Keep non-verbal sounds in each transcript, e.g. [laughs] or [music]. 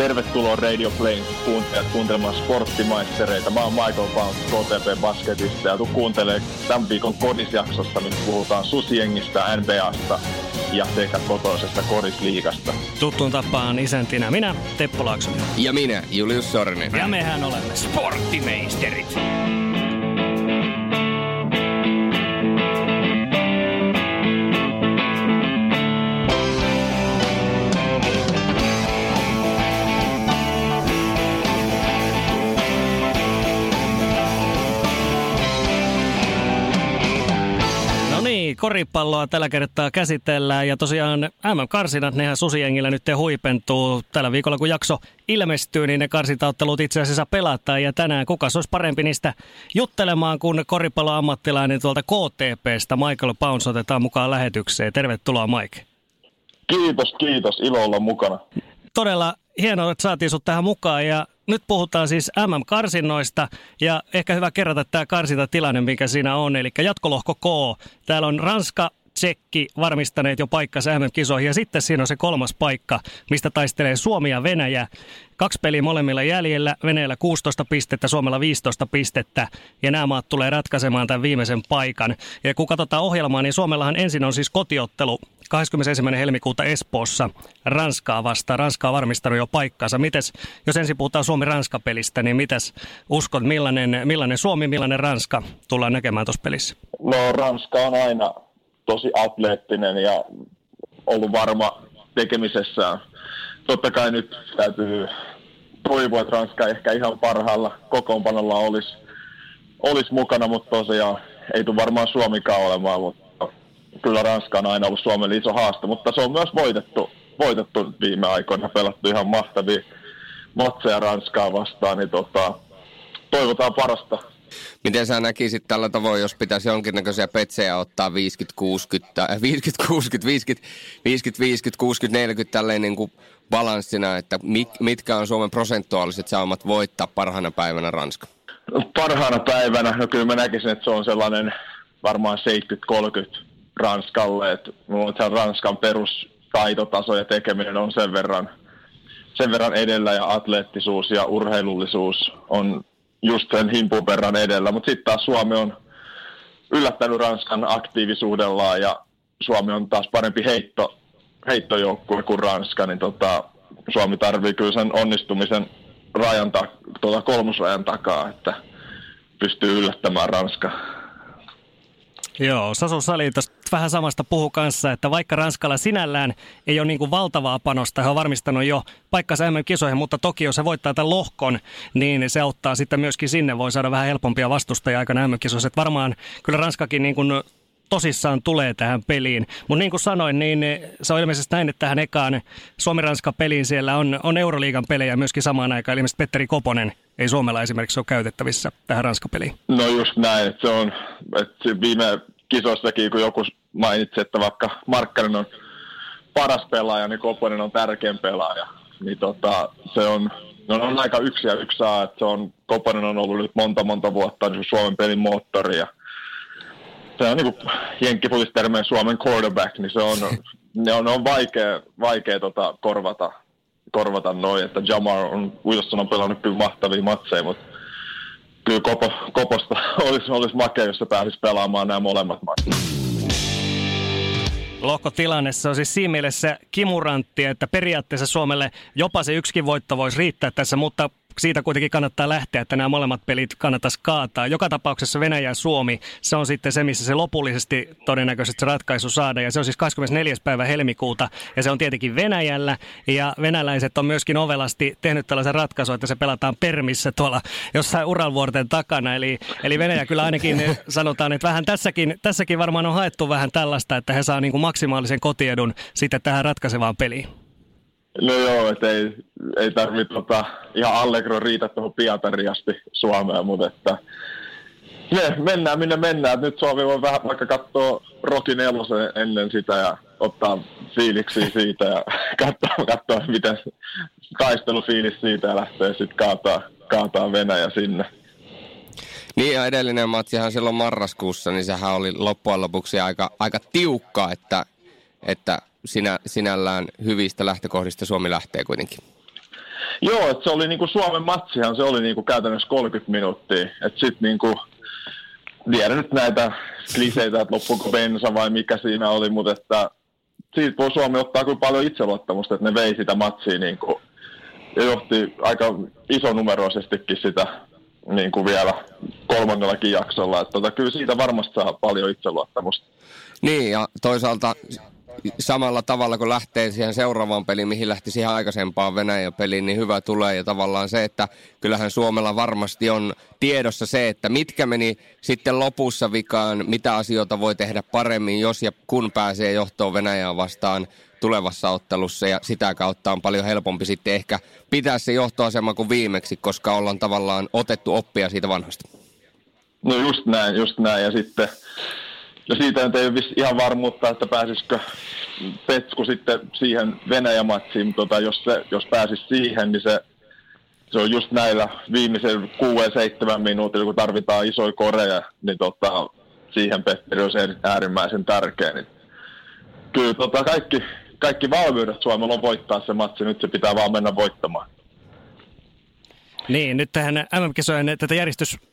Tervetuloa Radio Playn kuuntelijat kuuntelemaan sporttimaistereita. Mä oon Michael Pounds KTP Basketista ja tuu kuuntelee tämän viikon kodisjaksosta, missä puhutaan susiengistä, NBAsta ja sekä kotoisesta korisliigasta. Tuttuun tapaan isäntinä minä, Teppo Laaksonen. Ja minä, Julius Sorinen. Ja mehän olemme sporttimeisterit. Niin, koripalloa tällä kertaa käsitellään ja tosiaan MM-karsinat, nehän susiengillä nyt huipentuu. Tällä viikolla kun jakso ilmestyy, niin ne karsintaottelut itse asiassa pelataan ja tänään kuka olisi parempi niistä juttelemaan kuin koripalloammattilainen tuolta KTPstä. Michael Pounds otetaan mukaan lähetykseen. Tervetuloa Mike. Kiitos, kiitos. Ilo olla mukana. Todella hienoa, että saatiin sut tähän mukaan ja nyt puhutaan siis MM-karsinnoista ja ehkä hyvä kerrata tämä karsintatilanne, mikä siinä on. Eli jatkolohko K. Täällä on Ranska, Tsekki varmistaneet jo paikkansa MM-kisoihin ja sitten siinä on se kolmas paikka, mistä taistelee Suomi ja Venäjä. Kaksi peliä molemmilla jäljellä, Venäjällä 16 pistettä, Suomella 15 pistettä ja nämä maat tulee ratkaisemaan tämän viimeisen paikan. Ja kun katsotaan ohjelmaa, niin Suomellahan ensin on siis kotiottelu 21. helmikuuta Espoossa Ranskaa vastaan. Ranska on varmistanut jo paikkaansa. Mites, jos ensin puhutaan Suomi-Ranska-pelistä, niin mitäs uskot, millainen, millainen Suomi, millainen Ranska tullaan näkemään tuossa pelissä? No Ranska on aina tosi atleettinen ja ollut varma tekemisessään. Totta kai nyt täytyy toivoa, että Ranska ehkä ihan parhaalla kokoonpanolla olisi, olisi mukana, mutta tosiaan ei tule varmaan Suomikaan olemaan, mutta kyllä Ranska on aina ollut Suomelle iso haaste, mutta se on myös voitettu, voitettu viime aikoina, pelattu ihan mahtavia matseja Ranskaa vastaan, niin tota, toivotaan parasta Miten sä näkisit tällä tavoin, jos pitäisi jonkinnäköisiä petsejä ottaa 50-60, 50-60, 50, 50, 60, 40 tälleen niin kuin balanssina, että mitkä on Suomen prosentuaaliset saumat voittaa parhaana päivänä Ranska? Parhaana päivänä, no kyllä mä näkisin, että se on sellainen varmaan 70-30 Ranskalle, että Ranskan perustaitotaso ja tekeminen on sen verran, sen verran edellä ja atleettisuus ja urheilullisuus on just sen himpun verran edellä, mutta sitten taas Suomi on yllättänyt Ranskan aktiivisuudellaan ja Suomi on taas parempi heitto, heittojoukkue kuin Ranska, niin tota, Suomi tarvii kyllä sen onnistumisen rajan ta- tuota kolmosrajan takaa, että pystyy yllättämään Ranska. Joo, Sasu Sali vähän samasta puhu kanssa, että vaikka Ranskalla sinällään ei ole niin kuin valtavaa panosta, he on varmistanut jo paikkansa MM-kisoihin, mutta toki jos he voittaa tämän lohkon, niin se auttaa sitten myöskin sinne, voi saada vähän helpompia vastustajia aikana MM-kisoissa. Varmaan kyllä Ranskakin niin kuin tosissaan tulee tähän peliin. Mutta niin kuin sanoin, niin se on ilmeisesti näin, että tähän ekaan Suomi-Ranska-peliin siellä on, on Euroliigan pelejä myöskin samaan aikaan. Ilmeisesti Petteri Koponen ei Suomella esimerkiksi ole käytettävissä tähän Ranska-peliin. No just näin, että se on, että viime kisoissakin, kun joku mainitsi, että vaikka Markkanen on paras pelaaja, niin Koponen on tärkein pelaaja. Niin tota, se on, no on aika yksi ja yksi saa, että se on, Koponen on ollut nyt monta monta vuotta niin Suomen pelin moottori ja se on niin jenkkifulistermeen Suomen quarterback, niin se on, [laughs] ne on, ne on vaikea, vaikea tota, korvata, korvata noin, että Jamar on, Wilson on pelannut kyllä mahtavia matseja, mutta kyllä Kopo, Koposta [laughs] olisi, olisi makea, jos se pääsisi pelaamaan nämä molemmat matsit. Lohkotilanne se on siis siinä mielessä kimurantti, että periaatteessa Suomelle jopa se yksikin voitto voisi riittää tässä, mutta siitä kuitenkin kannattaa lähteä, että nämä molemmat pelit kannattaisi kaataa. Joka tapauksessa Venäjä ja Suomi, se on sitten se, missä se lopullisesti todennäköisesti se ratkaisu saada. Ja se on siis 24. päivä helmikuuta ja se on tietenkin Venäjällä. Ja venäläiset on myöskin ovelasti tehnyt tällaisen ratkaisun, että se pelataan Permissä tuolla jossain Uralvuorten takana. Eli, eli Venäjä kyllä ainakin [laughs] sanotaan, että vähän tässäkin, tässäkin varmaan on haettu vähän tällaista, että he saa niin kuin maksimaalisen kotiedun sitten tähän ratkaisevaan peliin. No joo, että ei, ei tarvitse tota, ihan Allegro riitä tuohon Pietariin asti Suomeen, mutta että me mennään minne mennään. Nyt Suomi voi vähän vaikka katsoa Rocky nelosen ennen sitä ja ottaa fiiliksi siitä ja [laughs] katsoa, katsoa miten taistelufiilis siitä ja lähtee sitten kaataa, kaataa Venäjä sinne. Niin ja edellinen matsihan silloin marraskuussa, niin sehän oli loppujen lopuksi aika, aika tiukka, että, että sinä, sinällään hyvistä lähtökohdista Suomi lähtee kuitenkin. Joo, että se oli niinku Suomen matsihan, se oli niinku käytännössä 30 minuuttia. Että sit niinku, tiedän nyt näitä kliseitä, että loppuuko bensa vai mikä siinä oli, mutta että siitä voi Suomi ottaa kyllä paljon itseluottamusta, että ne vei sitä matsia niinku, ja johti aika isonumeroisestikin sitä niin kuin vielä kolmannellakin jaksolla. Että tota, kyllä siitä varmasti saa paljon itseluottamusta. Niin, ja toisaalta samalla tavalla kun lähtee siihen seuraavaan peliin, mihin lähti siihen aikaisempaan Venäjän peliin, niin hyvä tulee. Ja tavallaan se, että kyllähän Suomella varmasti on tiedossa se, että mitkä meni sitten lopussa vikaan, mitä asioita voi tehdä paremmin, jos ja kun pääsee johtoon Venäjää vastaan tulevassa ottelussa ja sitä kautta on paljon helpompi sitten ehkä pitää se johtoasema kuin viimeksi, koska ollaan tavallaan otettu oppia siitä vanhasta. No just näin, just näin ja sitten ja siitä nyt ei ole ihan varmuutta, että pääsisikö Petsku sitten siihen Venäjä-matsiin, mutta tota, jos, se, jos pääsisi siihen, niin se, se on just näillä viimeisen 6-7 minuutilla, kun tarvitaan isoja koreja, niin tota, siihen Petteri on äärimmäisen tärkeä. Niin kyllä tota, kaikki, kaikki valmiudet Suomella on voittaa se matsi, nyt se pitää vaan mennä voittamaan. Niin, nyt tähän MM-kisojen tätä järjestys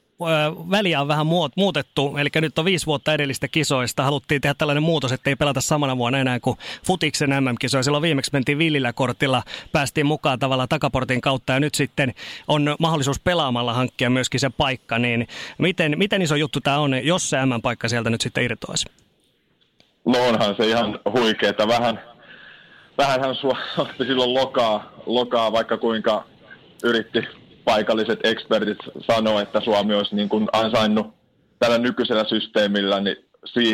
väliä on vähän muutettu, eli nyt on viisi vuotta edellistä kisoista. Haluttiin tehdä tällainen muutos, ettei pelata samana vuonna enää kuin futiksen MM-kisoja. Silloin viimeksi mentiin villillä kortilla, päästiin mukaan tavallaan takaportin kautta ja nyt sitten on mahdollisuus pelaamalla hankkia myöskin se paikka. Niin miten, miten iso juttu tämä on, jos se MM-paikka sieltä nyt sitten irtoaisi? No onhan se ihan huikeeta. Vähän, vähänhän otti [laughs] silloin lokaa, lokaa, vaikka kuinka yritti paikalliset ekspertit sanoo, että Suomi olisi niin kuin ansainnut tällä nykyisellä systeemillä niin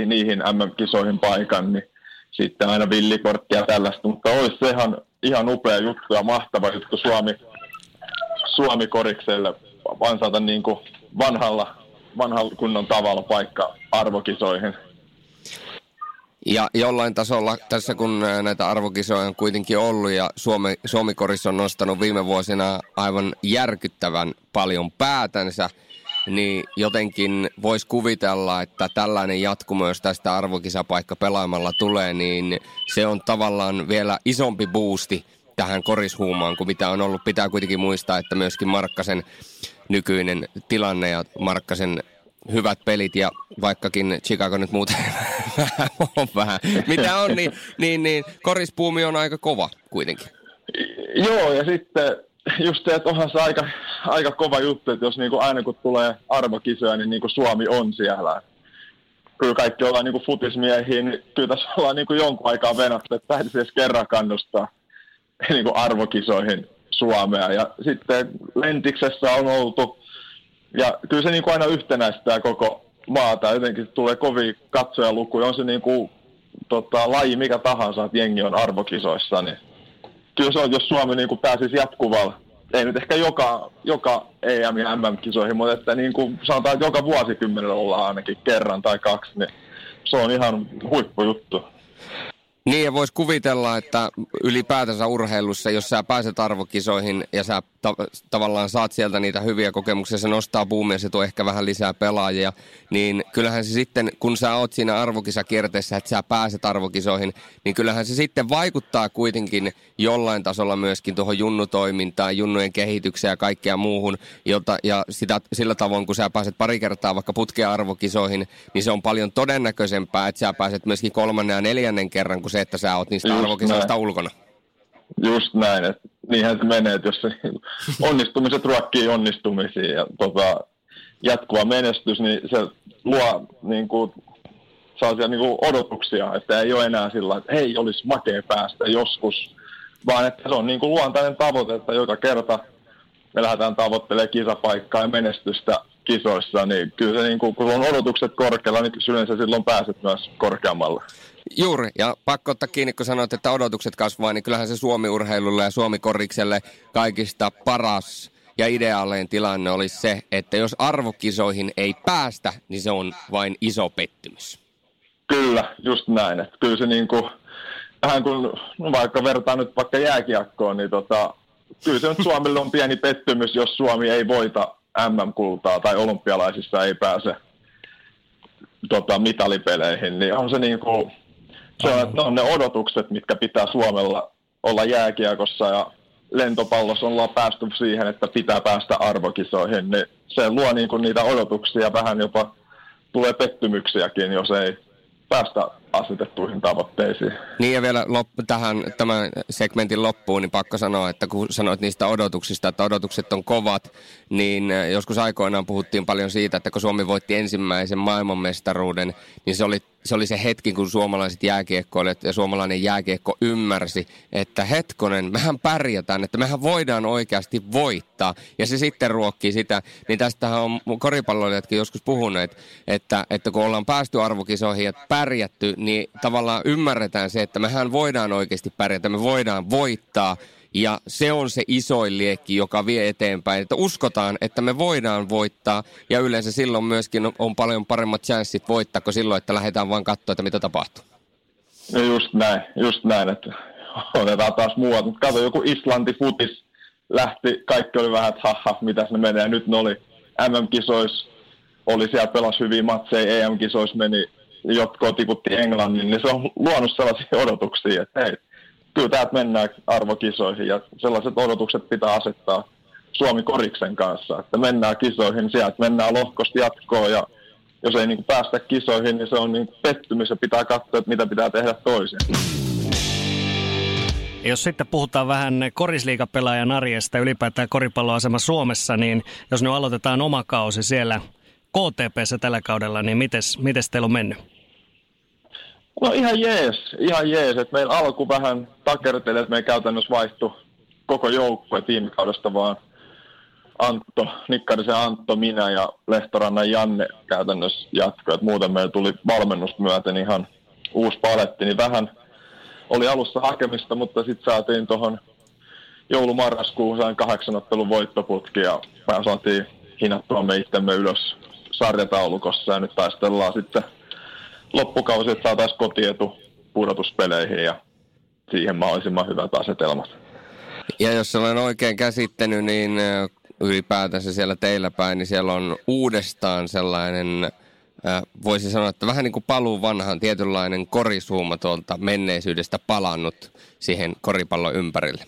niihin MM-kisoihin paikan, niin sitten aina villikorttia ja tällaista, mutta olisi se ihan, ihan upea juttu ja mahtava juttu Suomi, Suomi korikselle ansata niin kuin vanhalla, vanhalla kunnon tavalla paikka arvokisoihin. Ja jollain tasolla tässä kun näitä arvokisoja on kuitenkin ollut ja Suomi, Suomi-korissa on nostanut viime vuosina aivan järkyttävän paljon päätänsä, niin jotenkin voisi kuvitella, että tällainen jatkumo, jos tästä arvokisapaikka pelaamalla tulee, niin se on tavallaan vielä isompi boosti tähän korishuumaan kuin mitä on ollut. Pitää kuitenkin muistaa, että myöskin Markkasen nykyinen tilanne ja Markkasen hyvät pelit ja vaikkakin Chicago nyt muuten [laughs] on vähän, mitä on, niin, niin, niin korispuumi on aika kova kuitenkin. Joo, ja sitten just se, että onhan se aika, aika kova juttu, että jos niinku aina kun tulee arvokisoja, niin niinku Suomi on siellä. Kyllä kaikki ollaan niinku futismiehiä, niin kyllä tässä ollaan niinku jonkun aikaa venattu, että täytyisi edes kerran kannustaa [laughs] niinku arvokisoihin Suomea. Ja sitten Lentiksessä on oltu ja kyllä se niin kuin aina yhtenäistää koko maata. Jotenkin tulee kovin katsojalukuja. On se niin kuin, tota, laji mikä tahansa, että jengi on arvokisoissa. Niin kyllä se on, jos Suomi niin kuin pääsisi jatkuvalla ei nyt ehkä joka, joka EM- ja MM-kisoihin, mutta että niin kuin sanotaan, että joka vuosikymmenellä ollaan ainakin kerran tai kaksi, niin se on ihan huippujuttu. Niin ja voisi kuvitella, että ylipäätänsä urheilussa, jos sä pääset arvokisoihin ja sä ta- tavallaan saat sieltä niitä hyviä kokemuksia, se nostaa buumia, se tuo ehkä vähän lisää pelaajia, niin kyllähän se sitten, kun sä oot siinä arvokisakierteessä, että sä pääset arvokisoihin, niin kyllähän se sitten vaikuttaa kuitenkin jollain tasolla myöskin tuohon junnutoimintaan, junnujen kehitykseen ja kaikkea muuhun, jota, ja sitä, sillä tavoin, kun sä pääset pari kertaa vaikka putkea arvokisoihin, niin se on paljon todennäköisempää, että sä pääset myöskin kolmannen ja neljännen kerran, kuin se, että sä oot niistä arvokisoista ulkona. Just näin, että niinhän se menee, että jos se [laughs] onnistumiset ruokkii onnistumisia ja tota, jatkuva menestys, niin se luo niin kuin, sellaisia niin kuin odotuksia, että ei ole enää sillä että hei, olisi makea päästä joskus, vaan että se on niin kuin luontainen tavoite, että joka kerta me lähdetään tavoittelemaan kisapaikkaa ja menestystä kisoissa, niin kyllä se, niin kuin, kun on odotukset korkealla, niin yleensä silloin pääset myös korkeammalle. Juuri, ja pakko ottaa kiinni, kun sanoit, että odotukset kasvaa, niin kyllähän se Suomi-urheilulle ja Suomi-korikselle kaikista paras ja ideaalein tilanne olisi se, että jos arvokisoihin ei päästä, niin se on vain iso pettymys. Kyllä, just näin. Että kyllä se niin kuin, vähän kun no vaikka vertaa nyt vaikka jääkiekkoon, niin tota, kyllä se nyt Suomelle on pieni pettymys, jos Suomi ei voita MM-kultaa tai olympialaisissa ei pääse tota, mitalipeleihin, niin on se niin kuin, se on, on ne odotukset, mitkä pitää Suomella olla jääkiekossa ja lentopallossa ollaan päästy siihen, että pitää päästä arvokisoihin, niin se luo niin kuin niitä odotuksia, vähän jopa tulee pettymyksiäkin, jos ei päästä asetettuihin tavoitteisiin. Niin ja vielä loppu, tähän tämän segmentin loppuun, niin pakko sanoa, että kun sanoit niistä odotuksista, että odotukset on kovat, niin äh, joskus aikoinaan puhuttiin paljon siitä, että kun Suomi voitti ensimmäisen maailmanmestaruuden, niin se oli se oli se hetki, kun suomalaiset jääkiekkoilijat ja suomalainen jääkiekko ymmärsi, että hetkonen, mehän pärjätään, että mehän voidaan oikeasti voittaa. Ja se sitten ruokkii sitä, niin tästähän on koripalloilijatkin joskus puhuneet, että, että kun ollaan päästy arvokisoihin ja pärjätty, niin tavallaan ymmärretään se, että mehän voidaan oikeasti pärjätä, me voidaan voittaa – ja se on se isoin liekki, joka vie eteenpäin. Että uskotaan, että me voidaan voittaa ja yleensä silloin myöskin on paljon paremmat chanssit voittaa kuin silloin, että lähdetään vaan katsoa, että mitä tapahtuu. No just näin, just näin, että otetaan taas muualta. Mutta kato, joku Islanti futis lähti, kaikki oli vähän, että haha, mitäs ne menee. Nyt ne oli MM-kisois, oli siellä pelas hyviä matseja, EM-kisois meni, jotka tiputti Englannin, niin se on luonut sellaisia [laughs] odotuksia, että hei, kyllä täältä mennään arvokisoihin ja sellaiset odotukset pitää asettaa Suomi Koriksen kanssa, että mennään kisoihin sieltä, mennään lohkosta jatkoon ja jos ei niin päästä kisoihin, niin se on niin pettymys ja pitää katsoa, että mitä pitää tehdä toisin. Jos sitten puhutaan vähän korisliikapelaajan arjesta ylipäätään koripalloasema Suomessa, niin jos nyt aloitetaan oma kausi siellä KTPssä tällä kaudella, niin mites teillä on mennyt? No ihan jees, ihan jees. Et meillä alku vähän takerteli, että me ei käytännössä vaihtu koko joukkue viime kaudesta, vaan Antto, Nikkarisen Antto, minä ja Lehtorannan Janne käytännössä jatkoi. muuten meillä tuli valmennusta myöten ihan uusi paletti, niin vähän oli alussa hakemista, mutta sitten saatiin tuohon joulumarraskuun sain kahdeksan ottelun voittoputki ja saatiin hinattua me itsemme ylös sarjataulukossa ja nyt taistellaan sitten loppukausi, että saataisiin kotietu pudotuspeleihin ja siihen mahdollisimman hyvät asetelmat. Ja jos olen oikein käsittänyt, niin ylipäätänsä siellä teillä päin, niin siellä on uudestaan sellainen, voisi sanoa, että vähän niin kuin paluu vanhaan tietynlainen korisuuma tuolta menneisyydestä palannut siihen koripallon ympärille.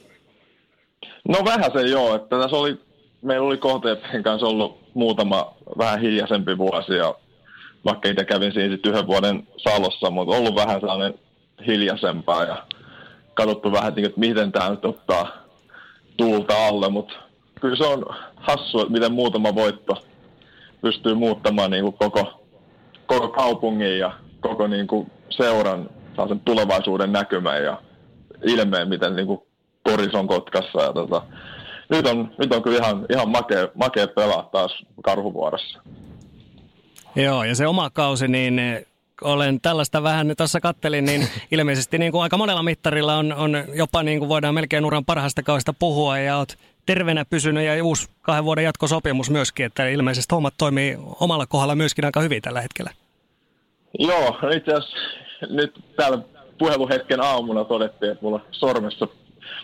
No vähän se joo, että tässä oli, meillä oli KTPn kanssa ollut muutama vähän hiljaisempi vuosi ja vaikka itse kävin siinä sitten yhden vuoden Salossa, mutta ollut vähän sellainen hiljaisempaa ja katsottu vähän, että miten tämä nyt ottaa tuulta alle, mutta kyllä se on hassu, että miten muutama voitto pystyy muuttamaan niin kuin koko, koko kaupungin ja koko niin kuin seuran sen tulevaisuuden näkymän ja ilmeen, miten niin kuin koris on Kotkassa. Ja tota, nyt, on, nyt on kyllä ihan, ihan makea, makea pelaa taas karhuvuorossa. Joo, ja se oma kausi, niin eh, olen tällaista vähän tuossa kattelin, niin [laughs] ilmeisesti niin kuin aika monella mittarilla on, on jopa niin kuin voidaan melkein uran parhaasta kaudesta puhua ja olet terveenä pysynyt ja uusi kahden vuoden jatkosopimus myöskin, että ilmeisesti hommat toimii omalla kohdalla myöskin aika hyvin tällä hetkellä. Joo, itse asiassa nyt täällä puheluhetken aamuna todettiin, että mulla on sormessa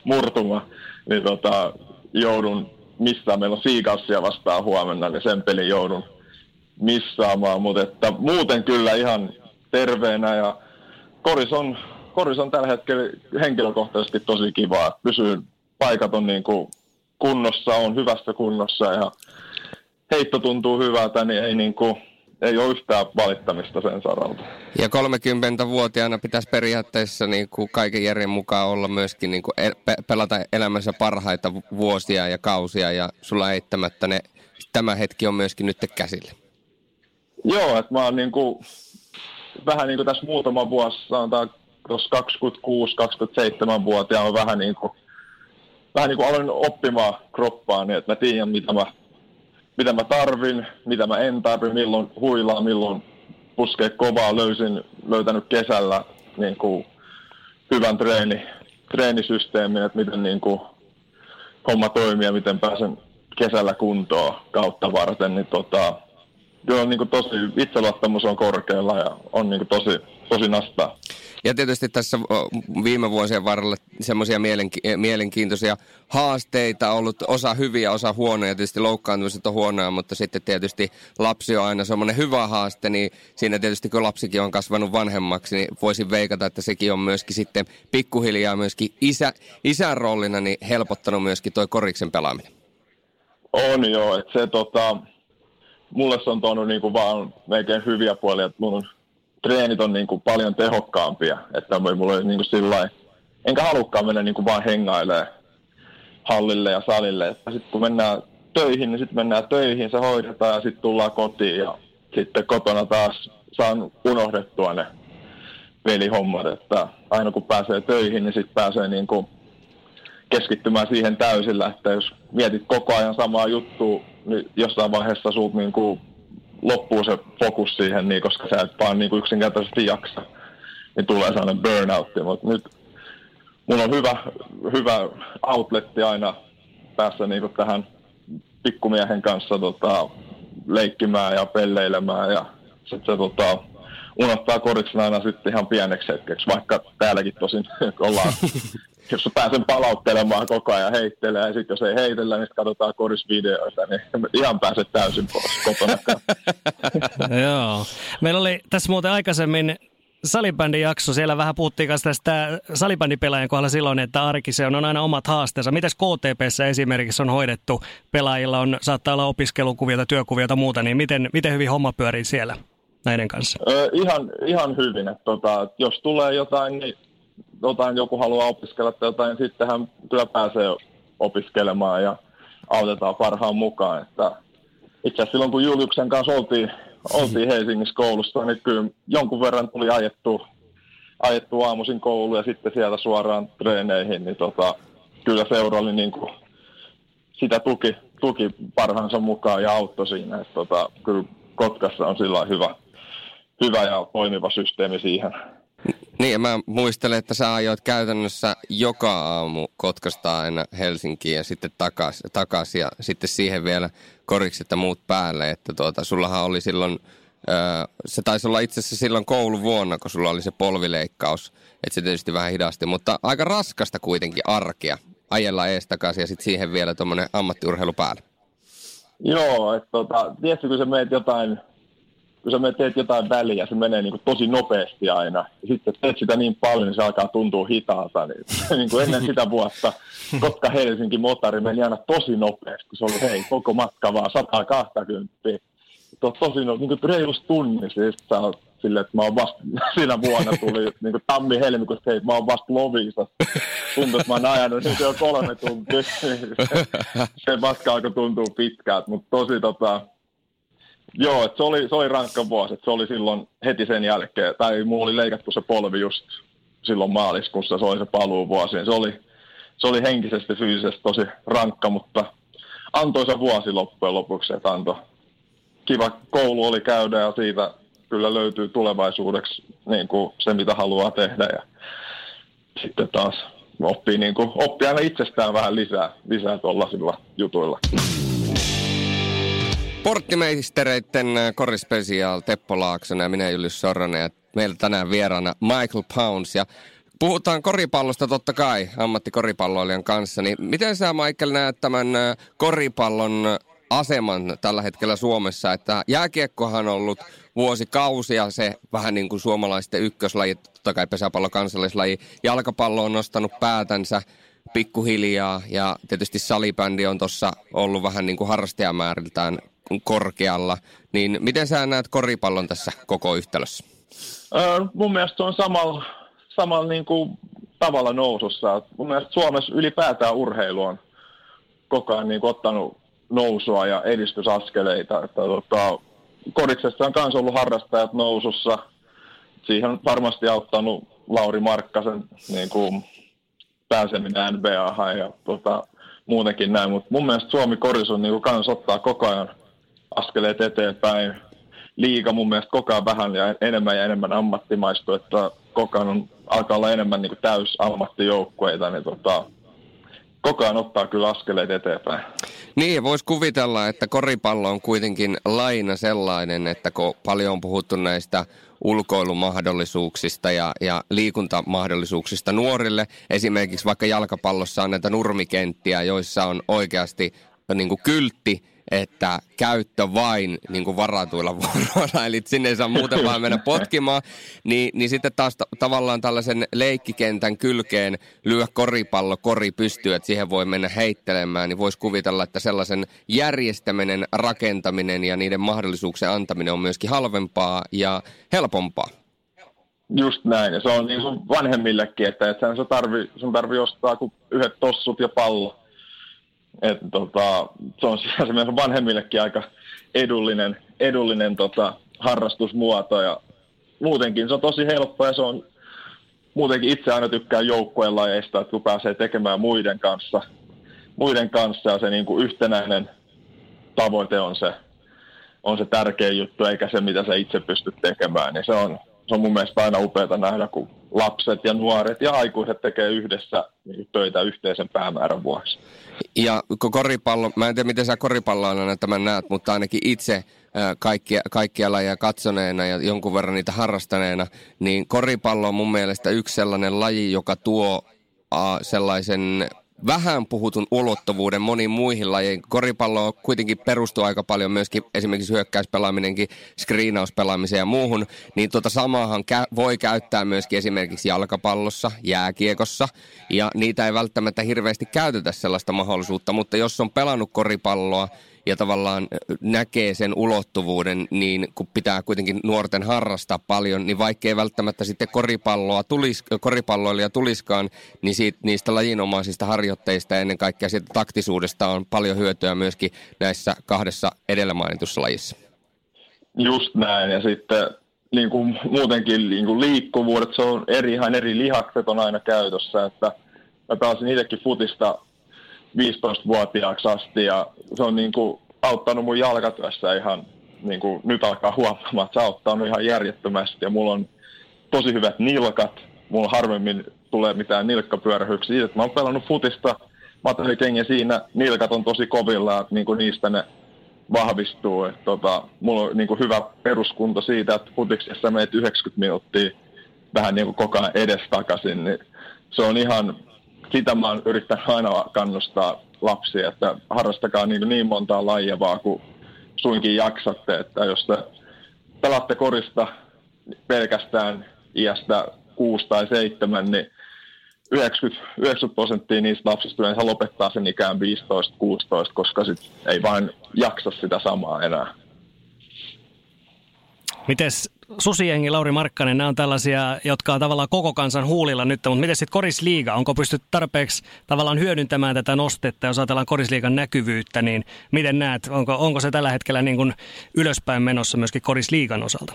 murtuma, niin tota, joudun missään meillä on Seagassia vastaan huomenna, niin sen pelin joudun missaamaan, mutta että muuten kyllä ihan terveenä ja koris on, koris on tällä hetkellä henkilökohtaisesti tosi kiva. Pysyy paikat on niin kuin kunnossa, on hyvässä kunnossa ja heitto tuntuu hyvältä, niin ei, niin kuin, ei ole yhtään valittamista sen saralta. Ja 30-vuotiaana pitäisi periaatteessa niin kuin kaiken järjen mukaan olla myöskin niin kuin pe- pelata elämänsä parhaita vuosia ja kausia ja sulla eittämättä ne, tämä hetki on myöskin nyt käsillä. Joo, että mä oon niinku, vähän niin kuin tässä muutama vuosi, sanotaan tuossa 26-27-vuotiaana on vähän niin kuin, vähän niin kuin aloin oppimaan kroppaa, niin että mä tiedän, mitä mä, mitä mä tarvin, mitä mä en tarvi, milloin huilaa, milloin puskee kovaa. Löysin, löytänyt kesällä niin kuin hyvän treeni, treenisysteemin, että miten niin kuin homma toimii ja miten pääsen kesällä kuntoon kautta varten, niin tota, kyllä niin kuin tosi, itseluottamus on korkealla ja on niin kuin tosi, tosi nastaa. ja tietysti tässä viime vuosien varrella semmoisia mielenki- mielenkiintoisia haasteita ollut, osa hyviä, osa huonoja, tietysti loukkaantumiset on huonoja, mutta sitten tietysti lapsi on aina semmoinen hyvä haaste, niin siinä tietysti kun lapsikin on kasvanut vanhemmaksi, niin voisin veikata, että sekin on myöskin sitten pikkuhiljaa myöskin isä, isän roolina niin helpottanut myöskin toi koriksen pelaaminen. On joo, että se tota, mulle se on tuonut niinku vaan melkein hyviä puolia, että mun treenit on niinku paljon tehokkaampia, että mulla on niinku sillä enkä halukkaan mennä niinku vaan hengailemaan hallille ja salille. Sitten kun mennään töihin, niin sitten mennään töihin, se hoidetaan ja sitten tullaan kotiin ja sitten kotona taas saan unohdettua ne velihommat, että aina kun pääsee töihin, niin sitten pääsee niinku keskittymään siihen täysillä, että jos mietit koko ajan samaa juttua, niin jossain vaiheessa sulta niin kuin loppuu se fokus siihen, niin koska sä et vaan niin kuin yksinkertaisesti jaksa, niin tulee sellainen burnoutti. Mutta nyt mulla on hyvä, hyvä outletti aina päässä niin kuin tähän pikkumiehen kanssa tota, leikkimään ja pelleilemään ja sitten se tota, unohtaa koriksen aina sitten ihan pieneksi hetkeksi, vaikka täälläkin tosin [laughs] ollaan jos pääsen palauttelemaan koko ajan heittelee, ja sitten jos ei heitellä, niin katsotaan korisvideoita, niin ihan pääset täysin pois kotona. [laughs] Joo. Meillä oli tässä muuten aikaisemmin salibändin jakso, siellä vähän puhuttiin kanssa tästä salibändipelaajan kohdalla silloin, että arki se on, on aina omat haasteensa. Mites KTPssä esimerkiksi on hoidettu, pelaajilla on, saattaa olla työkuvia tai muuta, niin miten, miten hyvin homma pyörii siellä näiden kanssa? Ö, ihan, ihan hyvin, että tota, jos tulee jotain, niin jotain joku haluaa opiskella tai jotain, niin sittenhän kyllä pääsee opiskelemaan ja autetaan parhaan mukaan. Että itse asiassa silloin, kun Juliuksen kanssa oltiin, oltiin Helsingissä koulussa, niin kyllä jonkun verran tuli ajettu, ajettu aamuisin koulu ja sitten sieltä suoraan treeneihin, niin tota, kyllä seura oli niin kuin sitä tuki, tuki parhaansa mukaan ja auttoi siinä. Että tota, kyllä Kotkassa on sillä hyvä, hyvä ja toimiva systeemi siihen. Niin, mä muistelen, että sä ajoit käytännössä joka aamu Kotkasta aina Helsinkiin ja sitten takaisin takas, ja sitten siihen vielä korikset ja muut päälle. Että tuota, sullahan oli silloin, öö, se taisi olla itse asiassa silloin kouluvuonna, kun sulla oli se polvileikkaus. Että se tietysti vähän hidasti, mutta aika raskasta kuitenkin arkea ajella ees takaisin ja sitten siihen vielä tuommoinen ammattiurheilu päälle. Joo, että tota, tiedätkö, kun sä meet jotain kun sä teet jotain väliä, se menee niin kuin tosi nopeasti aina. Ja sitten teet sitä niin paljon, niin se alkaa tuntua hitaalta. Niin, [laughs] niin kuin ennen sitä vuotta Kotka-Helsinki motari meni aina tosi nopeasti, kun se oli hei, koko matka vaan 120. Tuo tosi no, niin kuin reilusti tunni, siis sä oot silleen, että mä oon vasta, [laughs] siinä vuonna tuli niin kuin tammi-helmikuussa, hei, mä oon vasta Lovisa. Tuntuu, että mä oon ajanut niin jo kolme tuntia. [laughs] se matka alkoi tuntua pitkään, mutta tosi tota, Joo, se oli, se oli rankka vuosi. Että se oli silloin heti sen jälkeen, tai mulla oli leikattu se polvi just silloin maaliskuussa, se oli se paluuvuosi. Se oli, se oli henkisesti fyysisesti tosi rankka, mutta antoisa vuosi loppujen lopuksi, että antoi kiva koulu oli käydä ja siitä kyllä löytyy tulevaisuudeksi niin kuin se, mitä haluaa tehdä. Ja sitten taas oppii, niin kuin, oppii aina itsestään vähän lisää, lisää tuollaisilla jutuilla. Sporttimeistereiden äh, korispesiaal Teppo Laaksonen ja minä Julius Sorronen ja meillä tänään vieraana Michael Pounds. Ja Puhutaan koripallosta totta kai ammattikoripalloilijan kanssa, niin miten sä Michael näet tämän äh, koripallon aseman tällä hetkellä Suomessa, että jääkiekkohan on ollut vuosikausia se vähän niin kuin suomalaisten ykköslaji, totta kai pesäpallo kansallislaji, jalkapallo on nostanut päätänsä pikkuhiljaa ja tietysti salibändi on tuossa ollut vähän niin kuin harrastajamääriltään korkealla. Niin miten sä näet koripallon tässä koko yhtälössä? Öö, mun mielestä on samalla, samalla niin kuin tavalla nousussa. Mun mielestä Suomessa ylipäätään urheilu on koko ajan niin kuin ottanut nousua ja edistysaskeleita. Että, tota, kodiksessa on myös ollut harrastajat nousussa. Siihen on varmasti auttanut Lauri Markkasen niin kuin, pääseminen NBA ja tota, muutenkin näin. Mutta mun mielestä Suomi Koris on niin kuin, kans ottaa koko ajan askeleet eteenpäin. Liiga mun mielestä koko ajan vähän ja enemmän ja enemmän ammattimaistu, että koko ajan on, alkaa olla enemmän niin täys ammattijoukkueita, niin tota, koko ajan ottaa kyllä askeleet eteenpäin. Niin, voisi kuvitella, että koripallo on kuitenkin laina sellainen, että kun paljon on puhuttu näistä ulkoilumahdollisuuksista ja, ja liikuntamahdollisuuksista nuorille, esimerkiksi vaikka jalkapallossa on näitä nurmikenttiä, joissa on oikeasti niin kuin kyltti, että käyttö vain niin kuin varatuilla [laughs] vuoroilla, eli sinne ei saa muuten vaan mennä [laughs] potkimaan, niin, niin sitten taas ta- tavallaan tällaisen leikkikentän kylkeen lyö koripallo kori pystyy, että siihen voi mennä heittelemään, niin voisi kuvitella, että sellaisen järjestäminen, rakentaminen ja niiden mahdollisuuksien antaminen on myöskin halvempaa ja helpompaa. Just näin, ja se on niin sun vanhemmillekin, että et sun tarvi, sun tarvi ostaa kuin yhdet tossut ja pallo, et, tota, se on se meidän vanhemmillekin aika edullinen, edullinen tota, harrastusmuoto ja muutenkin se on tosi helppo ja se on muutenkin itse aina tykkään joukkueen lajeista, että kun pääsee tekemään muiden kanssa, muiden kanssa ja se niin kuin yhtenäinen tavoite on se, on se tärkeä juttu, eikä se, mitä sä itse pystyt tekemään. Niin se on, se on mun mielestä aina upeaa nähdä, kun lapset ja nuoret ja aikuiset tekee yhdessä niin töitä yhteisen päämäärän vuoksi. Ja koripallo, mä en tiedä miten sä koripalloilana tämän näet, mutta ainakin itse kaikkia, kaikkia lajeja katsoneena ja jonkun verran niitä harrastaneena, niin koripallo on mun mielestä yksi sellainen laji, joka tuo sellaisen vähän puhutun ulottuvuuden moniin muihin lajeihin. Koripallo kuitenkin perustuu aika paljon myöskin esimerkiksi hyökkäyspelaaminenkin, screenauspelaamiseen ja muuhun, niin tuota samaahan kä- voi käyttää myöskin esimerkiksi jalkapallossa, jääkiekossa, ja niitä ei välttämättä hirveästi käytetä sellaista mahdollisuutta, mutta jos on pelannut koripalloa, ja tavallaan näkee sen ulottuvuuden, niin kun pitää kuitenkin nuorten harrastaa paljon, niin vaikkei välttämättä sitten koripalloa tulis, koripalloilija tuliskaan, niin siitä, niistä lajinomaisista harjoitteista ennen kaikkea siitä taktisuudesta on paljon hyötyä myöskin näissä kahdessa edellä mainitussa lajissa. Just näin, ja sitten niin kuin muutenkin niin kuin liikkuvuudet, se on eri, ihan eri lihakset on aina käytössä, että mä pääsin itsekin futista 15-vuotiaaksi asti ja se on niin kuin auttanut mun jalkatyössä ihan, niin kuin nyt alkaa huomaamaan, että se on auttanut ihan järjettömästi ja mulla on tosi hyvät nilkat, mulla harvemmin tulee mitään nilkkapyörähyksiä, mä oon pelannut futista materiaalikengiä siinä, nilkat on tosi kovilla, että niin kuin niistä ne vahvistuu. Että tota, mulla on niin kuin hyvä peruskunto siitä, että futiksessa meet 90 minuuttia vähän niin kuin koko ajan edestakaisin, niin se on ihan sitä mä oon yrittänyt aina kannustaa lapsia, että harrastakaa niin, niin montaa lajia vaan kuin suinkin jaksatte, että jos te pelaatte korista pelkästään iästä 6 tai 7, niin 90, 90 prosenttia niistä lapsista yleensä lopettaa sen ikään 15-16, koska sit ei vain jaksa sitä samaa enää. Mites Susiengi, Lauri Markkanen, nämä on tällaisia, jotka on tavallaan koko kansan huulilla nyt, mutta miten sitten Korisliiga, onko pystytty tarpeeksi tavallaan hyödyntämään tätä nostetta, jos ajatellaan Korisliigan näkyvyyttä, niin miten näet, onko, onko se tällä hetkellä niin kuin ylöspäin menossa myöskin Korisliigan osalta?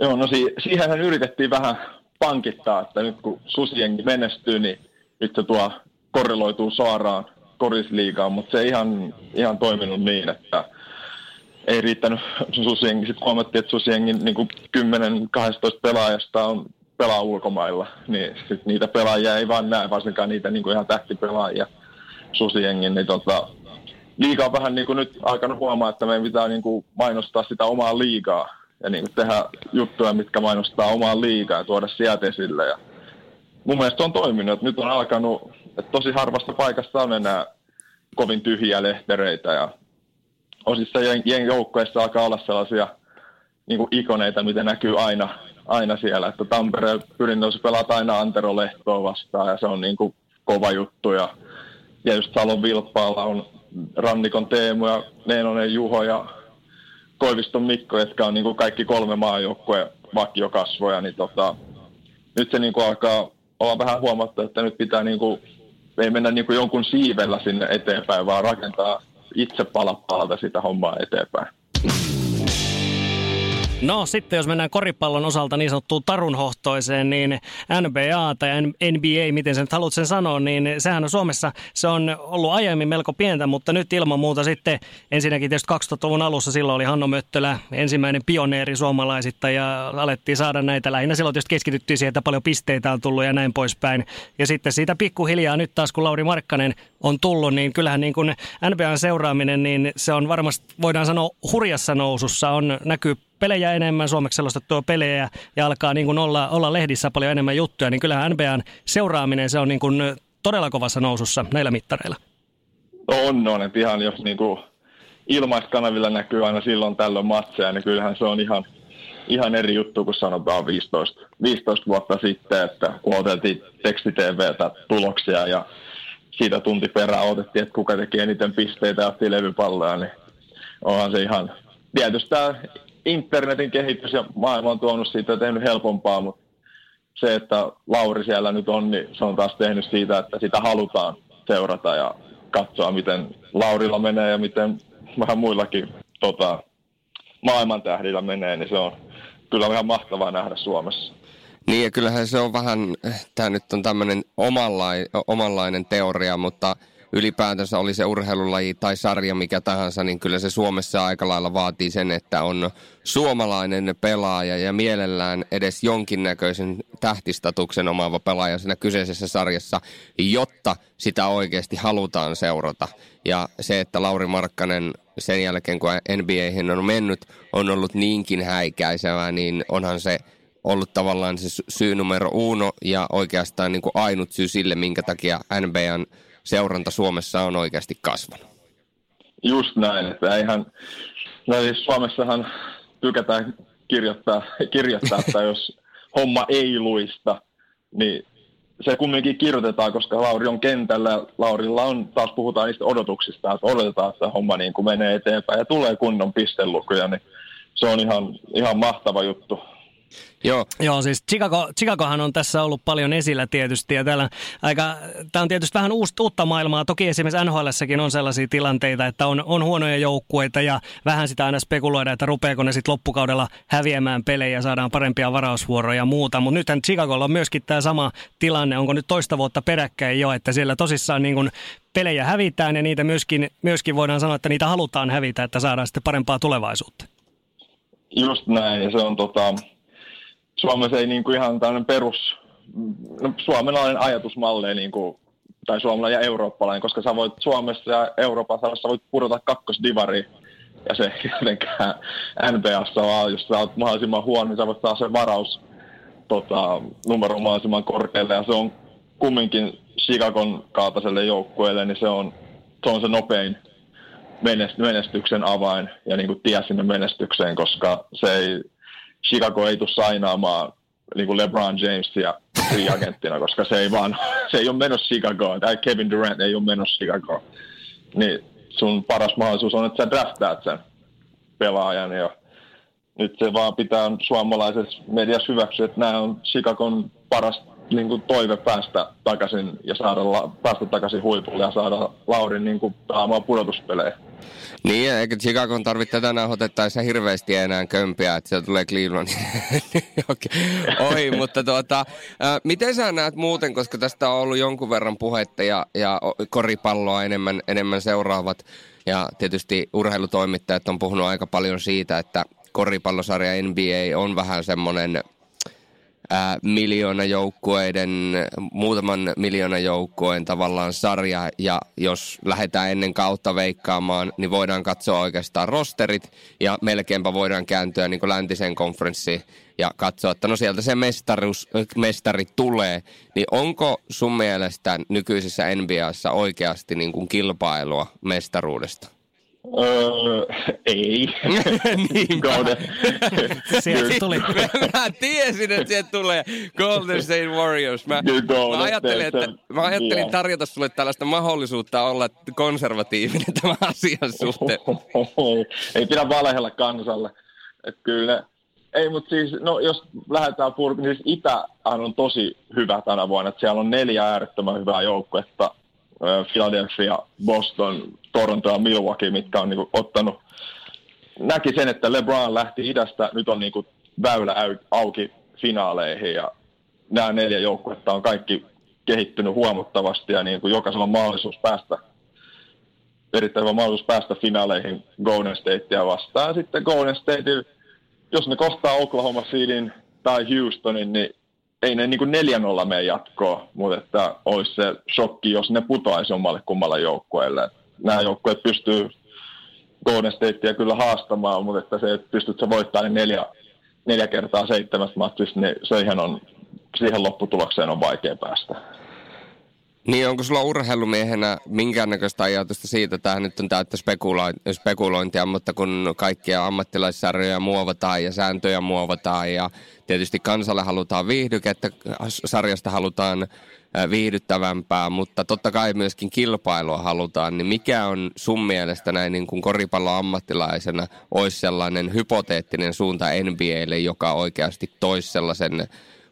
Joo, no si- siihenhän yritettiin vähän pankittaa, että nyt kun Susiengi menestyy, niin nyt se tuo korreloituu suoraan Korisliigaan, mutta se ei ihan, ihan toiminut niin, että ei riittänyt Susiengi. Sitten huomattiin, että Susiengin niin 10-12 pelaajasta on pelaa ulkomailla, niin sit niitä pelaajia ei vaan näe, varsinkaan niitä niin kuin ihan tähtipelaajia Susiengin, niin tota, liiga on vähän niin kuin nyt alkanut huomaa, että meidän pitää niin kuin mainostaa sitä omaa liigaa ja niin kuin tehdä juttuja, mitkä mainostaa omaa liigaa ja tuoda sieltä esille. Ja mun mielestä on toiminut, nyt on alkanut, että tosi harvasta paikasta on enää kovin tyhjiä lehtereitä ja osissa jen joukkoissa alkaa olla sellaisia niin kuin ikoneita, mitä näkyy aina, aina siellä. Että Tampereen pyrinnössä pelaat aina Antero Lehtoa vastaan ja se on niin kuin kova juttu. Ja, ja just Salon Vilppaalla on Rannikon Teemu ja Neenonen Juho ja Koiviston Mikko, jotka on niin kuin kaikki kolme maajoukkueen vakiokasvoja. Niin tota, nyt se niin kuin alkaa olla vähän huomattu, että nyt pitää niin kuin, ei mennä niin kuin jonkun siivellä sinne eteenpäin, vaan rakentaa itse pala palalta sitä hommaa eteenpäin. No sitten jos mennään koripallon osalta niin sanottuun tarunhohtoiseen, niin NBA tai NBA, miten sen haluat sen sanoa, niin sehän on Suomessa, se on ollut aiemmin melko pientä, mutta nyt ilman muuta sitten ensinnäkin tietysti 2000-luvun alussa silloin oli Hanno Möttölä ensimmäinen pioneeri suomalaisista ja alettiin saada näitä lähinnä silloin tietysti keskityttiin siihen, että paljon pisteitä on tullut ja näin poispäin. Ja sitten siitä pikkuhiljaa nyt taas kun Lauri Markkanen on tullut, niin kyllähän niin kuin NBAn seuraaminen, niin se on varmasti, voidaan sanoa, hurjassa nousussa. On, näkyy pelejä enemmän, suomeksi selostettua pelejä ja alkaa niin kuin olla, olla lehdissä paljon enemmän juttuja, niin kyllähän NBAn seuraaminen se on niin kuin todella kovassa nousussa näillä mittareilla. On, on. Että ihan jos niin kuin ilmaiskanavilla näkyy aina silloin tällöin matseja, niin kyllähän se on ihan, ihan eri juttu kuin sanotaan 15, 15 vuotta sitten, että kun oteltiin tekstitvtä tuloksia ja siitä tunti perään otettiin, että kuka teki eniten pisteitä ja otti levypalloja, niin onhan se ihan... Tietysti tämä internetin kehitys ja maailma on tuonut siitä tehnyt helpompaa, mutta se, että Lauri siellä nyt on, niin se on taas tehnyt siitä, että sitä halutaan seurata ja katsoa, miten Laurilla menee ja miten vähän muillakin tota, maailman tähdillä menee, niin se on kyllä ihan mahtavaa nähdä Suomessa. Niin ja kyllähän se on vähän, tämä nyt on tämmöinen omanlainen, omanlainen teoria, mutta ylipäätänsä oli se urheilulaji tai sarja mikä tahansa, niin kyllä se Suomessa aika lailla vaatii sen, että on suomalainen pelaaja ja mielellään edes jonkinnäköisen tähtistatuksen omaava pelaaja siinä kyseisessä sarjassa, jotta sitä oikeasti halutaan seurata. Ja se, että Lauri Markkanen sen jälkeen kun NBAihin on mennyt, on ollut niinkin häikäisevää, niin onhan se ollut tavallaan se syy numero uno ja oikeastaan niin kuin ainut syy sille, minkä takia NBAn seuranta Suomessa on oikeasti kasvanut. Just näin, että eihän, no siis Suomessahan tykätään kirjoittaa, kirjoittaa että jos homma ei luista, niin se kumminkin kirjoitetaan, koska Lauri on kentällä. Laurilla on, taas puhutaan niistä odotuksista, että odotetaan, että homma niin kuin menee eteenpäin ja tulee kunnon pistelukuja, niin se on ihan, ihan mahtava juttu. Joo. Joo, siis Chicago, Chicagohan on tässä ollut paljon esillä tietysti ja täällä aika, tämä on tietysti vähän uusta, uutta maailmaa. Toki esimerkiksi nhl on sellaisia tilanteita, että on, on huonoja joukkueita ja vähän sitä aina spekuloida, että rupeeko ne sitten loppukaudella häviämään pelejä ja saadaan parempia varausvuoroja ja muuta. Mutta nythän Chicagolla on myöskin tämä sama tilanne, onko nyt toista vuotta peräkkäin jo, että siellä tosissaan niin kun pelejä hävitään ja niitä myöskin, myöskin voidaan sanoa, että niitä halutaan hävitä, että saadaan sitten parempaa tulevaisuutta. Just näin, ja se on tota, Suomessa ei niin kuin ihan tämmöinen perus, no, suomalainen ajatusmalli niin kuin, tai suomalainen ja eurooppalainen, koska sä voit Suomessa ja Euroopassa sä voit pudota kakkosdivari ja se [laughs] jotenkään NBAssa vaan, jos sä oot mahdollisimman huono, niin sä voit saada sen varaus tota, numero mahdollisimman korkealle. Ja se on kumminkin Chicagon kaltaiselle joukkueelle, niin se on, se on se nopein menestyksen avain ja niin kuin tie sinne menestykseen, koska se ei, Chicago ei tule sainaamaan niin kuin LeBron Jamesia agenttina, koska se ei vaan, [laughs] se ei ole menossa Chicagoon, tai Kevin Durant ei ole menossa Chicagoon. Niin sun paras mahdollisuus on, että sä draftaat sen pelaajan ja nyt se vaan pitää suomalaisessa mediassa hyväksyä, että nämä on Chicagon paras niin kuin toive päästä takaisin ja saada päästä takaisin huipulle ja saada Laurin niin kuin, pudotuspelejä. Niin, eikä Chicagon tarvitse tätä nauhoitettaessa hirveästi enää kömpiä, että sieltä tulee Cleveland [laughs] ohi. Mutta tuota, äh, miten sä näet muuten, koska tästä on ollut jonkun verran puhetta ja, ja koripalloa enemmän, enemmän seuraavat ja tietysti urheilutoimittajat on puhunut aika paljon siitä, että koripallosarja NBA on vähän semmoinen – miljoona joukkueiden, muutaman miljoona joukkueen tavallaan sarja, ja jos lähdetään ennen kautta veikkaamaan, niin voidaan katsoa oikeastaan rosterit, ja melkeinpä voidaan kääntyä niin läntisen konferenssiin ja katsoa, että no sieltä se mestaruus, mestari tulee, niin onko sun mielestä nykyisessä NBAssa oikeasti niin kuin kilpailua mestaruudesta? Öö, ei. [laughs] niin Sieltä tuli. [laughs] mä tiesin, että sieltä tulee Golden State Warriors. Mä, mä ajattelin, että, mä ajattelin yeah. tarjota sulle tällaista mahdollisuutta olla konservatiivinen [laughs] tämän asian suhteen. ei pidä valehella kansalle. Että kyllä ei, mutta siis, no jos lähdetään purk- niin siis Itä on tosi hyvä tänä vuonna. Että siellä on neljä äärettömän hyvää joukkuetta. Philadelphia, Boston, Toronto ja Milwaukee, mitkä on niin kuin, ottanut näki sen, että LeBron lähti idästä, nyt on niin kuin väylä auki finaaleihin ja nämä neljä joukkuetta on kaikki kehittynyt huomattavasti ja niin kuin jokaisella on mahdollisuus päästä erittäin hyvä mahdollisuus päästä finaaleihin Golden Statea vastaan. Sitten Golden State, jos ne kohtaa Oklahoma Cityn tai Houstonin, niin ei ne niin kuin 4-0 mene jatkoa, mutta että olisi se shokki, jos ne putoaisi omalle kummalla joukkueelle. Nämä joukkueet pystyy Golden Statea kyllä haastamaan, mutta että se, että pystyt sä voittamaan neljä, neljä kertaa seitsemästä matsista, niin se ihan on, siihen lopputulokseen on vaikea päästä. Niin, onko sulla urheilumiehenä minkäännäköistä ajatusta siitä, tämä nyt on täyttä spekulointia, mutta kun kaikkia ammattilaissarjoja muovataan ja sääntöjä muovataan ja tietysti kansalle halutaan viihdykettä, sarjasta halutaan viihdyttävämpää, mutta totta kai myöskin kilpailua halutaan, niin mikä on sun mielestä näin niin kuin koripallon ammattilaisena olisi sellainen hypoteettinen suunta NBAlle, joka oikeasti toisi sellaisen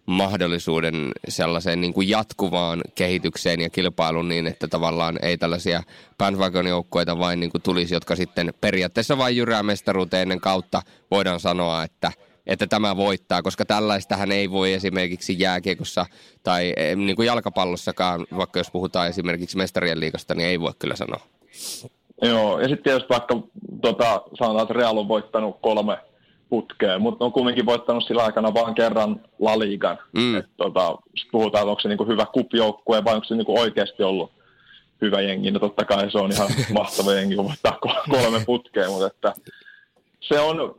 mahdollisuuden sellaiseen niin kuin jatkuvaan kehitykseen ja kilpailuun niin, että tavallaan ei tällaisia bandwagon-joukkueita vain niin kuin tulisi, jotka sitten periaatteessa vain jyrää mestaruuteen kautta voidaan sanoa, että että tämä voittaa, koska tällaistähän ei voi esimerkiksi jääkiekossa tai eh, niin kuin jalkapallossakaan, vaikka jos puhutaan esimerkiksi mestarien liikasta, niin ei voi kyllä sanoa. Joo, ja sitten tietysti vaikka tota, sanotaan, että Real on voittanut kolme putkeen, mutta on kuitenkin voittanut sillä aikana vain kerran La Ligan. Mm. Et, tota, puhutaan, onko se niinku hyvä kupjoukkue vai onko se niinku oikeasti ollut hyvä jengi. No totta kai se on ihan [laughs] mahtava jengi, kun voittaa kolme putkeen, mutta että se on,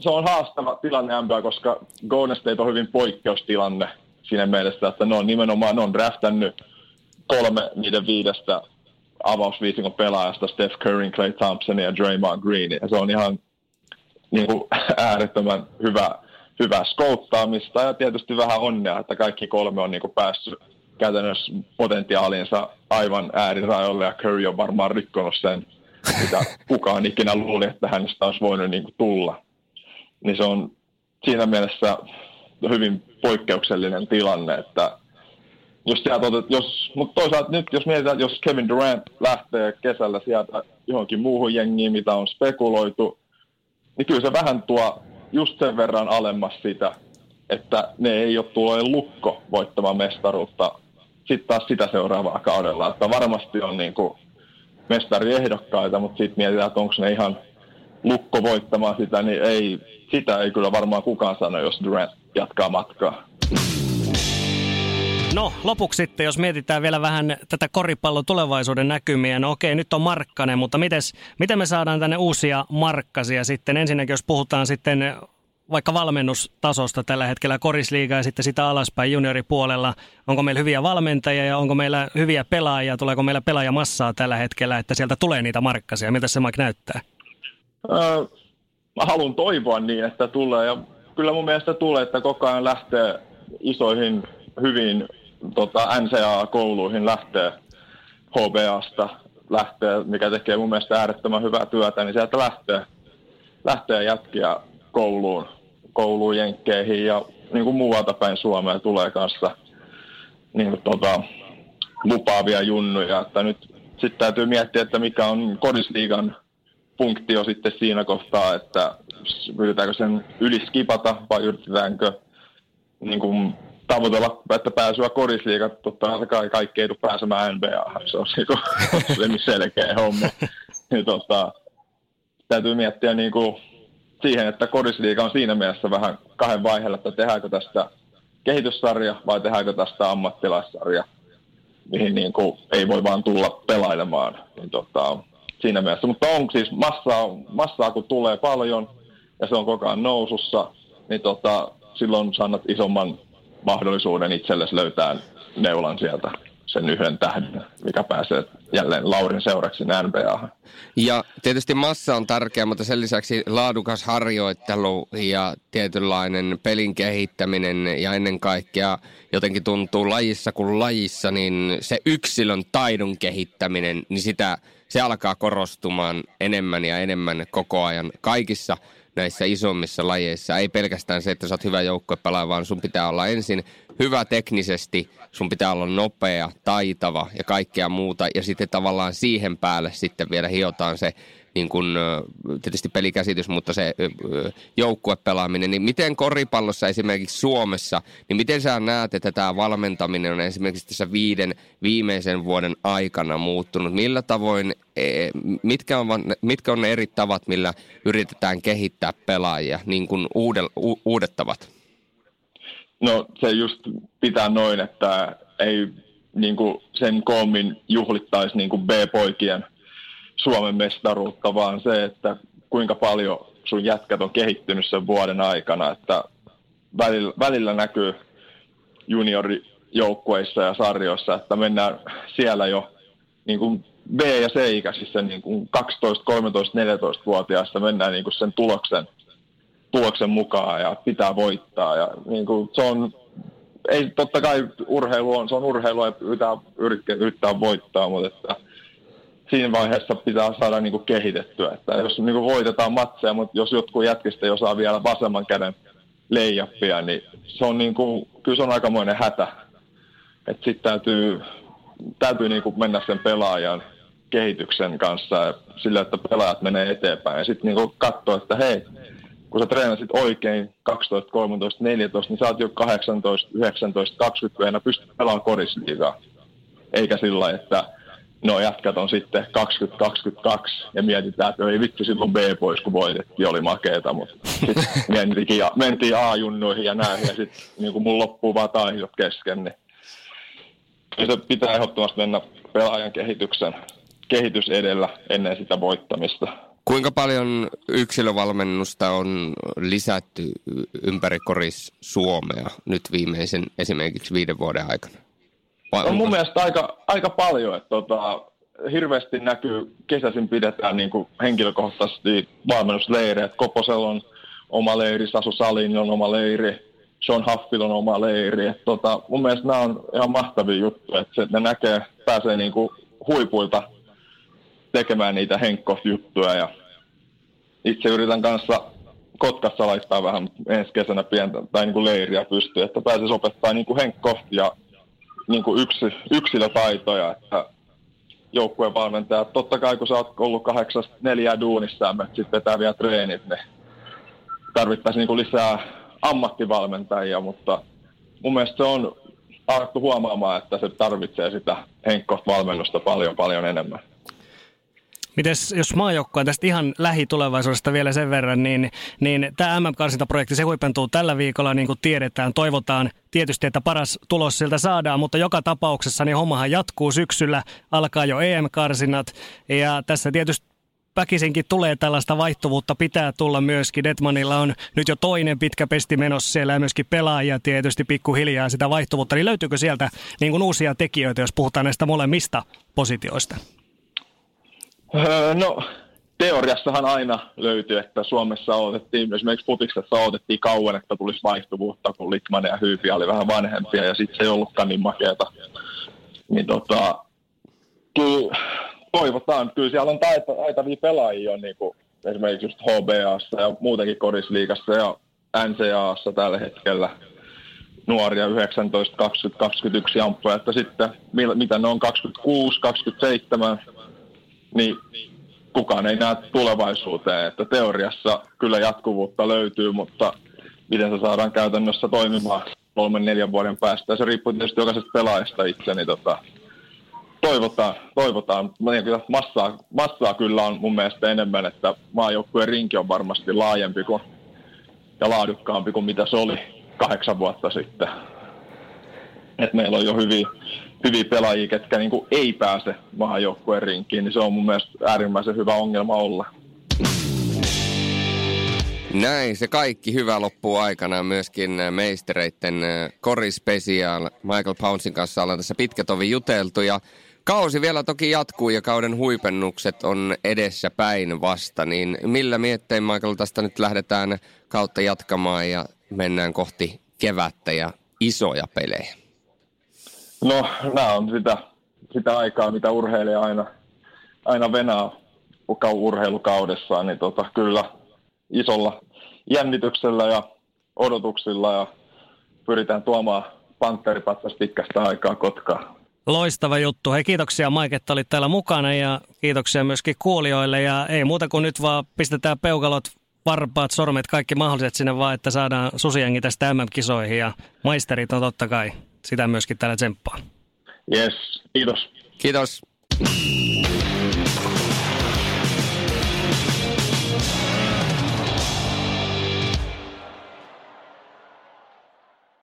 se on haastava tilanne NBA, koska Golden State on hyvin poikkeustilanne siinä mielessä, että ne on nimenomaan ne on draftannut kolme niiden viidestä avausviisikon pelaajasta, Steph Curry, Clay Thompson ja Draymond Green. Ja se on ihan niin kuin [laughs] äärettömän hyvä, hyvää skouttaamista ja tietysti vähän onnea, että kaikki kolme on niin kuin päässyt käytännössä potentiaalinsa aivan äärirajoille ja Curry on varmaan rikkonut sen, mitä [laughs] kukaan ikinä luuli, että hänestä olisi voinut niin kuin tulla. Niin se on siinä mielessä hyvin poikkeuksellinen tilanne, että jos sieltä otet, jos, mutta toisaalta nyt jos mietitään, jos Kevin Durant lähtee kesällä sieltä johonkin muuhun jengiin, mitä on spekuloitu, niin kyllä se vähän tuo just sen verran alemmas sitä, että ne ei ole tullut lukko voittamaan mestaruutta sitten taas sitä seuraavaa kaudella. Että varmasti on niin kuin mestariehdokkaita, mutta sitten mietitään, että onko ne ihan lukko voittamaan sitä, niin ei, sitä ei kyllä varmaan kukaan sano, jos Durant jatkaa matkaa. No lopuksi sitten, jos mietitään vielä vähän tätä koripallon tulevaisuuden näkymiä, no okei, nyt on Markkanen, mutta mites, miten me saadaan tänne uusia Markkasia sitten? Ensinnäkin, jos puhutaan sitten vaikka valmennustasosta tällä hetkellä korisliigaa ja sitten sitä alaspäin junioripuolella. Onko meillä hyviä valmentajia ja onko meillä hyviä pelaajia? Tuleeko meillä pelaajamassaa tällä hetkellä, että sieltä tulee niitä markkasia? Miltä se Mike näyttää? Öö, mä haluan toivoa niin, että tulee. Ja kyllä mun mielestä tulee, että koko ajan lähtee isoihin, hyvin tota, NCAA-kouluihin lähtee HBAsta, lähtee, mikä tekee mun mielestä äärettömän hyvää työtä, niin sieltä lähtee, lähtee jätkiä kouluun, kouluun jenkkeihin ja niin kuin muualta päin Suomea tulee kanssa niin kuin, tota, lupaavia junnuja. Että nyt sitten täytyy miettiä, että mikä on kodisliigan funktio sitten siinä kohtaa, että yritetäänkö sen yliskipata vai yritetäänkö niin kuin tavoitella, että pääsyä korisliigat, totta kai kaikki ei tule pääsemään NBA, se on [laughs] niin selkeä homma. niin, tota, täytyy miettiä niin kuin siihen, että korisliiga on siinä mielessä vähän kahden vaiheella, että tehdäänkö tästä kehityssarja vai tehdäänkö tästä ammattilaissarja, mihin niin kuin ei voi vaan tulla pelailemaan. Niin tota, siinä mielessä. Mutta on siis massaa, massaa, kun tulee paljon ja se on koko ajan nousussa, niin tota, silloin saat isomman mahdollisuuden itsellesi löytää neulan sieltä sen yhden tähden, mikä pääsee jälleen Laurin seuraksi NBA. Ja tietysti massa on tärkeä, mutta sen lisäksi laadukas harjoittelu ja tietynlainen pelin kehittäminen ja ennen kaikkea jotenkin tuntuu lajissa kuin lajissa, niin se yksilön taidon kehittäminen, niin sitä, se alkaa korostumaan enemmän ja enemmän koko ajan kaikissa – näissä isommissa lajeissa. Ei pelkästään se, että sä oot hyvä joukkuepelaaja, vaan sun pitää olla ensin hyvä teknisesti, sun pitää olla nopea, taitava ja kaikkea muuta. Ja sitten tavallaan siihen päälle sitten vielä hiotaan se niin kuin, tietysti pelikäsitys, mutta se joukkuepelaaminen, niin miten koripallossa esimerkiksi Suomessa, niin miten sä näet, että tämä valmentaminen on esimerkiksi tässä viiden viimeisen vuoden aikana muuttunut? Millä tavoin, e, mitkä on, mitkä on ne eri tavat, millä yritetään kehittää pelaajia, niin kuin uudet tavat? No se just pitää noin, että ei niin kuin sen koommin juhlittaisi niin kuin B-poikien Suomen mestaruutta, vaan se, että kuinka paljon sun jätkät on kehittynyt sen vuoden aikana, että välillä, välillä näkyy juniorijoukkueissa ja sarjoissa, että mennään siellä jo niin kuin B- ja C-ikäisissä niin kuin 12, 13, 14-vuotiaissa mennään niin kuin sen tuloksen, tuloksen mukaan ja pitää voittaa. Ja niin kuin se on ei totta kai urheilu on, se on urheilua ja yrittää, yrittää voittaa, mutta että siinä vaiheessa pitää saada niin kuin kehitettyä. Että jos niin kuin voitetaan matseja, mutta jos jotkut jätkistä ei osaa vielä vasemman käden leijappia, niin se on niin kuin, kyllä se on aikamoinen hätä. Että sitten täytyy, täytyy niin kuin mennä sen pelaajan kehityksen kanssa sillä, että pelaajat menee eteenpäin. Ja sitten niin katsoa, että hei, kun sä treenasit oikein 12, 13, 14, niin sä oot jo 18, 19, 20 vuonna pystyt pelaamaan korisliigaa. Eikä sillä että no jätkät on sitten 20, 22 ja mietitään, että ei vitsi silloin B pois, kun voitettiin, oli makeeta, mutta sitten [laughs] mentiin, mentiin A-junnuihin ja näin ja sitten niin kun mun loppuu vaan taidot kesken, niin se pitää ehdottomasti mennä pelaajan kehityksen kehitys edellä ennen sitä voittamista. Kuinka paljon yksilövalmennusta on lisätty ympäri koris Suomea nyt viimeisen esimerkiksi viiden vuoden aikana? Vai on mun mielestä aika, aika paljon, että tota, hirveästi näkyy, kesäisin pidetään niin kuin henkilökohtaisesti valmennusleirejä. Koposella on oma leiri, Sasu Salin on oma leiri, Sean Huffil on oma leiri. Et tota, mun mielestä nämä on ihan mahtavia juttuja, että se, ne näkee, pääsee niin kuin huipuilta tekemään niitä Henkkoff-juttuja ja itse yritän kanssa Kotkassa laittaa vähän ensi kesänä pientä tai niin kuin leiriä pystyy, että pääsisi opettaa niin kuin Henkkoff ja niin kuin yksi, yksilötaitoja, että joukkueen valmentaja. Totta kai kun sä oot ollut kahdeksasta neljää duunissa ja sitten vetää vielä treenit, niin tarvittaisiin niin lisää ammattivalmentajia, mutta mun mielestä se on alettu huomaamaan, että se tarvitsee sitä Henkkoff-valmennusta paljon paljon enemmän. Mites, jos maajoukkoon tästä ihan lähitulevaisuudesta vielä sen verran, niin, niin tämä MM-karsintaprojekti, se huipentuu tällä viikolla, niin kuin tiedetään. Toivotaan tietysti, että paras tulos siltä saadaan, mutta joka tapauksessa niin hommahan jatkuu syksyllä, alkaa jo EM-karsinat. Ja tässä tietysti väkisinkin tulee tällaista vaihtuvuutta, pitää tulla myöskin. Detmanilla on nyt jo toinen pitkä pesti menossa siellä ja myöskin pelaajia tietysti pikkuhiljaa sitä vaihtuvuutta. Niin löytyykö sieltä niin kuin uusia tekijöitä, jos puhutaan näistä molemmista positioista? Öö, no, teoriassahan aina löytyy, että Suomessa odotettiin, esimerkiksi futiksessa odotettiin kauan, että tulisi vaihtuvuutta, kun Litman ja Hyypi oli vähän vanhempia ja sitten se ei ollutkaan niin makeata. Niin tota, kyllä toivotaan, kyllä siellä on taita, taitavia pelaajia, niin kuin esimerkiksi just HBAssa ja muutenkin Korisliigassa ja NCAassa tällä hetkellä nuoria 19, 20, 21 amppuja, että sitten mitä ne on 26, 27, niin kukaan ei näe tulevaisuuteen. Että teoriassa kyllä jatkuvuutta löytyy, mutta miten se saadaan käytännössä toimimaan kolmen neljän vuoden päästä. Ja se riippuu tietysti jokaisesta pelaajasta itse, niin tota, toivotaan, toivotaan. Tiedän, kyllä massaa, massaa kyllä on mun mielestä enemmän, että maajoukkueen rinki on varmasti laajempi kuin, ja laadukkaampi kuin mitä se oli kahdeksan vuotta sitten. Et meillä on jo hyviä, hyviä pelaajia, ketkä niin kuin ei pääse maajoukkueen rinkiin, niin se on mun mielestä äärimmäisen hyvä ongelma olla. Näin, se kaikki hyvä loppuu aikana myöskin meistereiden Kori Special. Michael Pouncein kanssa ollaan tässä pitkä tovi juteltu ja kausi vielä toki jatkuu ja kauden huipennukset on edessä päin vasta. Niin millä miettein Michael tästä nyt lähdetään kautta jatkamaan ja mennään kohti kevättä ja isoja pelejä? No, nämä on sitä, sitä aikaa, mitä urheilija aina, aina venää urheilukaudessaan, niin tota, kyllä isolla jännityksellä ja odotuksilla ja pyritään tuomaan panteripatsas pitkästä aikaa Kotkaan. Loistava juttu. Hei kiitoksia Mike, että olit täällä mukana ja kiitoksia myöskin kuulijoille. Ja ei muuta kuin nyt vaan pistetään peukalot, varpaat, sormet, kaikki mahdolliset sinne vaan, että saadaan susiengi tästä MM-kisoihin. Ja maisterit on totta kai sitä myöskin täällä tsemppaa. Yes, kiitos. Kiitos.